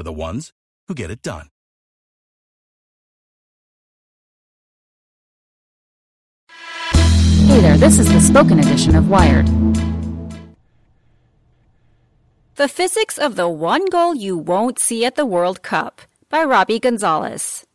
for the ones who get it done. Hey there, this is the spoken edition of Wired. The Physics of the One Goal You Won't See at the World Cup by Robbie Gonzalez.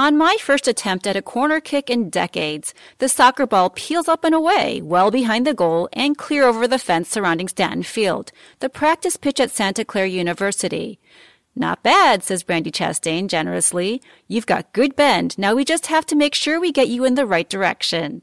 On my first attempt at a corner kick in decades, the soccer ball peels up and away, well behind the goal and clear over the fence surrounding Stanton Field, the practice pitch at Santa Clara University. Not bad, says Brandi Chastain generously. You've got good bend. Now we just have to make sure we get you in the right direction.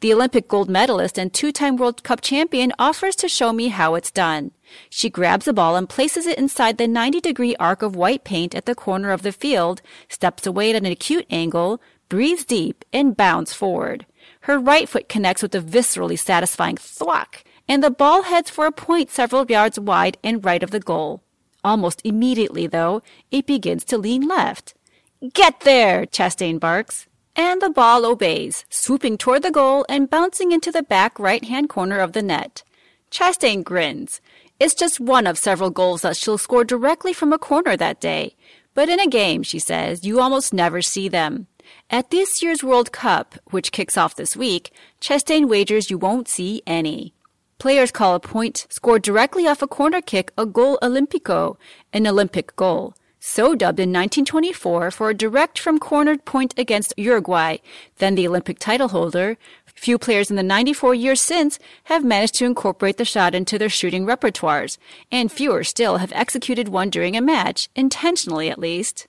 The Olympic gold medalist and two-time World Cup champion offers to show me how it's done. She grabs the ball and places it inside the 90 degree arc of white paint at the corner of the field, steps away at an acute angle, breathes deep, and bounds forward. Her right foot connects with a viscerally satisfying thwack, and the ball heads for a point several yards wide and right of the goal. Almost immediately, though, it begins to lean left. Get there, Chastain barks. And the ball obeys, swooping toward the goal and bouncing into the back right hand corner of the net. Chastain grins. It's just one of several goals that she'll score directly from a corner that day. But in a game, she says, you almost never see them. At this year's World Cup, which kicks off this week, Chastain wagers you won't see any. Players call a point scored directly off a corner kick a goal olimpico, an Olympic goal, so dubbed in 1924 for a direct from cornered point against Uruguay, then the Olympic title holder. Few players in the 94 years since have managed to incorporate the shot into their shooting repertoires, and fewer still have executed one during a match, intentionally at least.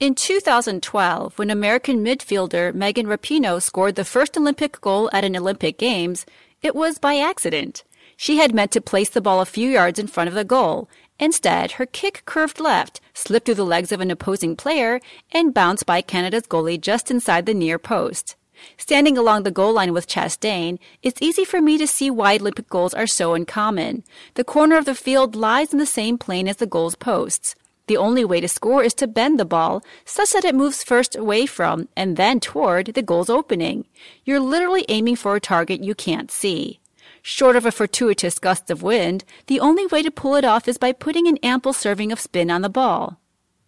In 2012, when American midfielder Megan Rapinoe scored the first Olympic goal at an Olympic Games, it was by accident. She had meant to place the ball a few yards in front of the goal. Instead, her kick curved left, slipped through the legs of an opposing player, and bounced by Canada's goalie just inside the near post. Standing along the goal line with Chastain, it's easy for me to see why Olympic goals are so uncommon. The corner of the field lies in the same plane as the goal's posts. The only way to score is to bend the ball such that it moves first away from and then toward the goal's opening. You're literally aiming for a target you can't see. Short of a fortuitous gust of wind, the only way to pull it off is by putting an ample serving of spin on the ball.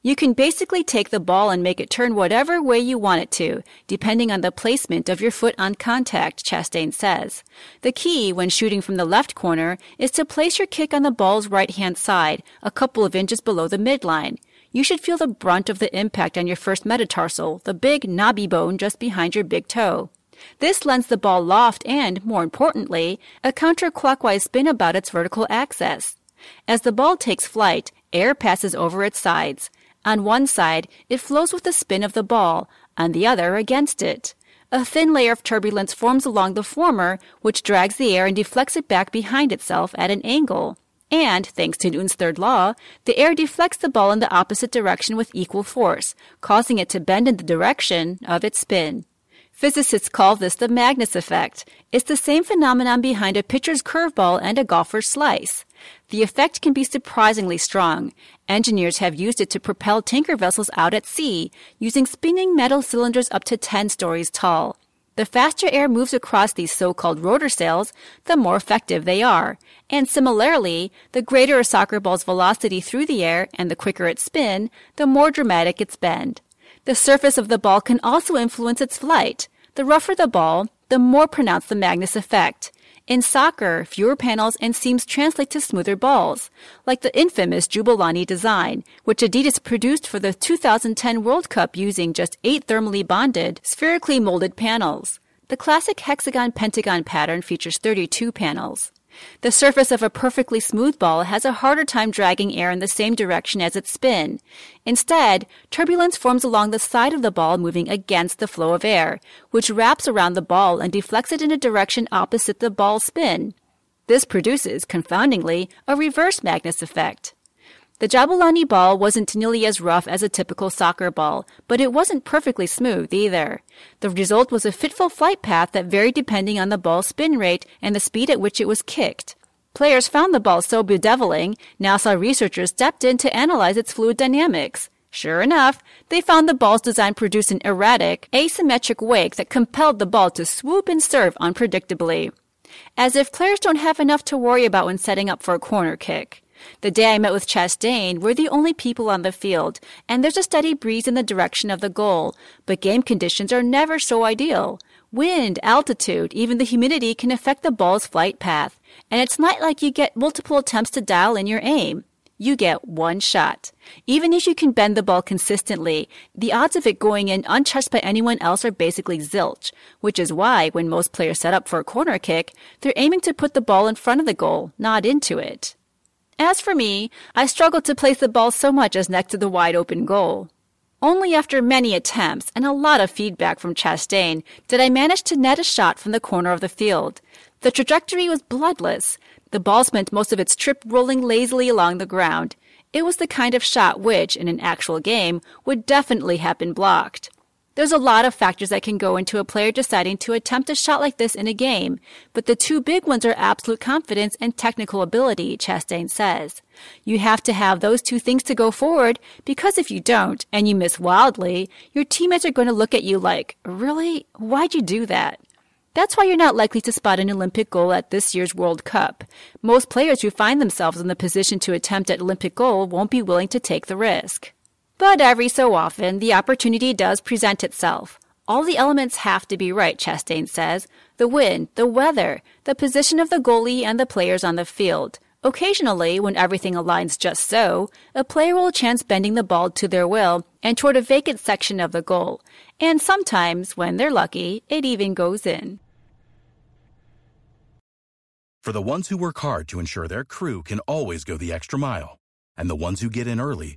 You can basically take the ball and make it turn whatever way you want it to, depending on the placement of your foot on contact, Chastain says. The key when shooting from the left corner is to place your kick on the ball's right hand side, a couple of inches below the midline. You should feel the brunt of the impact on your first metatarsal, the big knobby bone just behind your big toe. This lends the ball loft and, more importantly, a counterclockwise spin about its vertical axis. As the ball takes flight, air passes over its sides. On one side, it flows with the spin of the ball, on the other, against it. A thin layer of turbulence forms along the former, which drags the air and deflects it back behind itself at an angle. And, thanks to Newton's third law, the air deflects the ball in the opposite direction with equal force, causing it to bend in the direction of its spin. Physicists call this the Magnus effect. It's the same phenomenon behind a pitcher's curveball and a golfer's slice. The effect can be surprisingly strong. Engineers have used it to propel tanker vessels out at sea, using spinning metal cylinders up to 10 stories tall. The faster air moves across these so-called rotor sails, the more effective they are. And similarly, the greater a soccer ball's velocity through the air and the quicker its spin, the more dramatic its bend. The surface of the ball can also influence its flight. The rougher the ball, the more pronounced the Magnus effect. In soccer, fewer panels and seams translate to smoother balls, like the infamous Jabulani design, which Adidas produced for the 2010 World Cup using just eight thermally bonded, spherically molded panels. The classic hexagon pentagon pattern features 32 panels. The surface of a perfectly smooth ball has a harder time dragging air in the same direction as its spin. Instead, turbulence forms along the side of the ball moving against the flow of air, which wraps around the ball and deflects it in a direction opposite the ball's spin. This produces, confoundingly, a reverse Magnus effect. The Jabulani ball wasn't nearly as rough as a typical soccer ball, but it wasn't perfectly smooth either. The result was a fitful flight path that varied depending on the ball's spin rate and the speed at which it was kicked. Players found the ball so bedeviling, NASA researchers stepped in to analyze its fluid dynamics. Sure enough, they found the ball's design produced an erratic, asymmetric wake that compelled the ball to swoop and serve unpredictably. As if players don't have enough to worry about when setting up for a corner kick. The day I met with Chastain, we're the only people on the field, and there's a steady breeze in the direction of the goal, but game conditions are never so ideal. Wind, altitude, even the humidity can affect the ball's flight path, and it's not like you get multiple attempts to dial in your aim. You get one shot. Even if you can bend the ball consistently, the odds of it going in untouched by anyone else are basically zilch, which is why when most players set up for a corner kick, they're aiming to put the ball in front of the goal, not into it. As for me, I struggled to place the ball so much as next to the wide open goal. Only after many attempts and a lot of feedback from Chastain did I manage to net a shot from the corner of the field. The trajectory was bloodless. The ball spent most of its trip rolling lazily along the ground. It was the kind of shot which, in an actual game, would definitely have been blocked. There's a lot of factors that can go into a player deciding to attempt a shot like this in a game, but the two big ones are absolute confidence and technical ability, Chastain says. You have to have those two things to go forward because if you don't and you miss wildly, your teammates are going to look at you like, really? Why'd you do that? That's why you're not likely to spot an Olympic goal at this year's World Cup. Most players who find themselves in the position to attempt an Olympic goal won't be willing to take the risk. But every so often, the opportunity does present itself. All the elements have to be right, Chastain says the wind, the weather, the position of the goalie and the players on the field. Occasionally, when everything aligns just so, a player will chance bending the ball to their will and toward a vacant section of the goal. And sometimes, when they're lucky, it even goes in. For the ones who work hard to ensure their crew can always go the extra mile, and the ones who get in early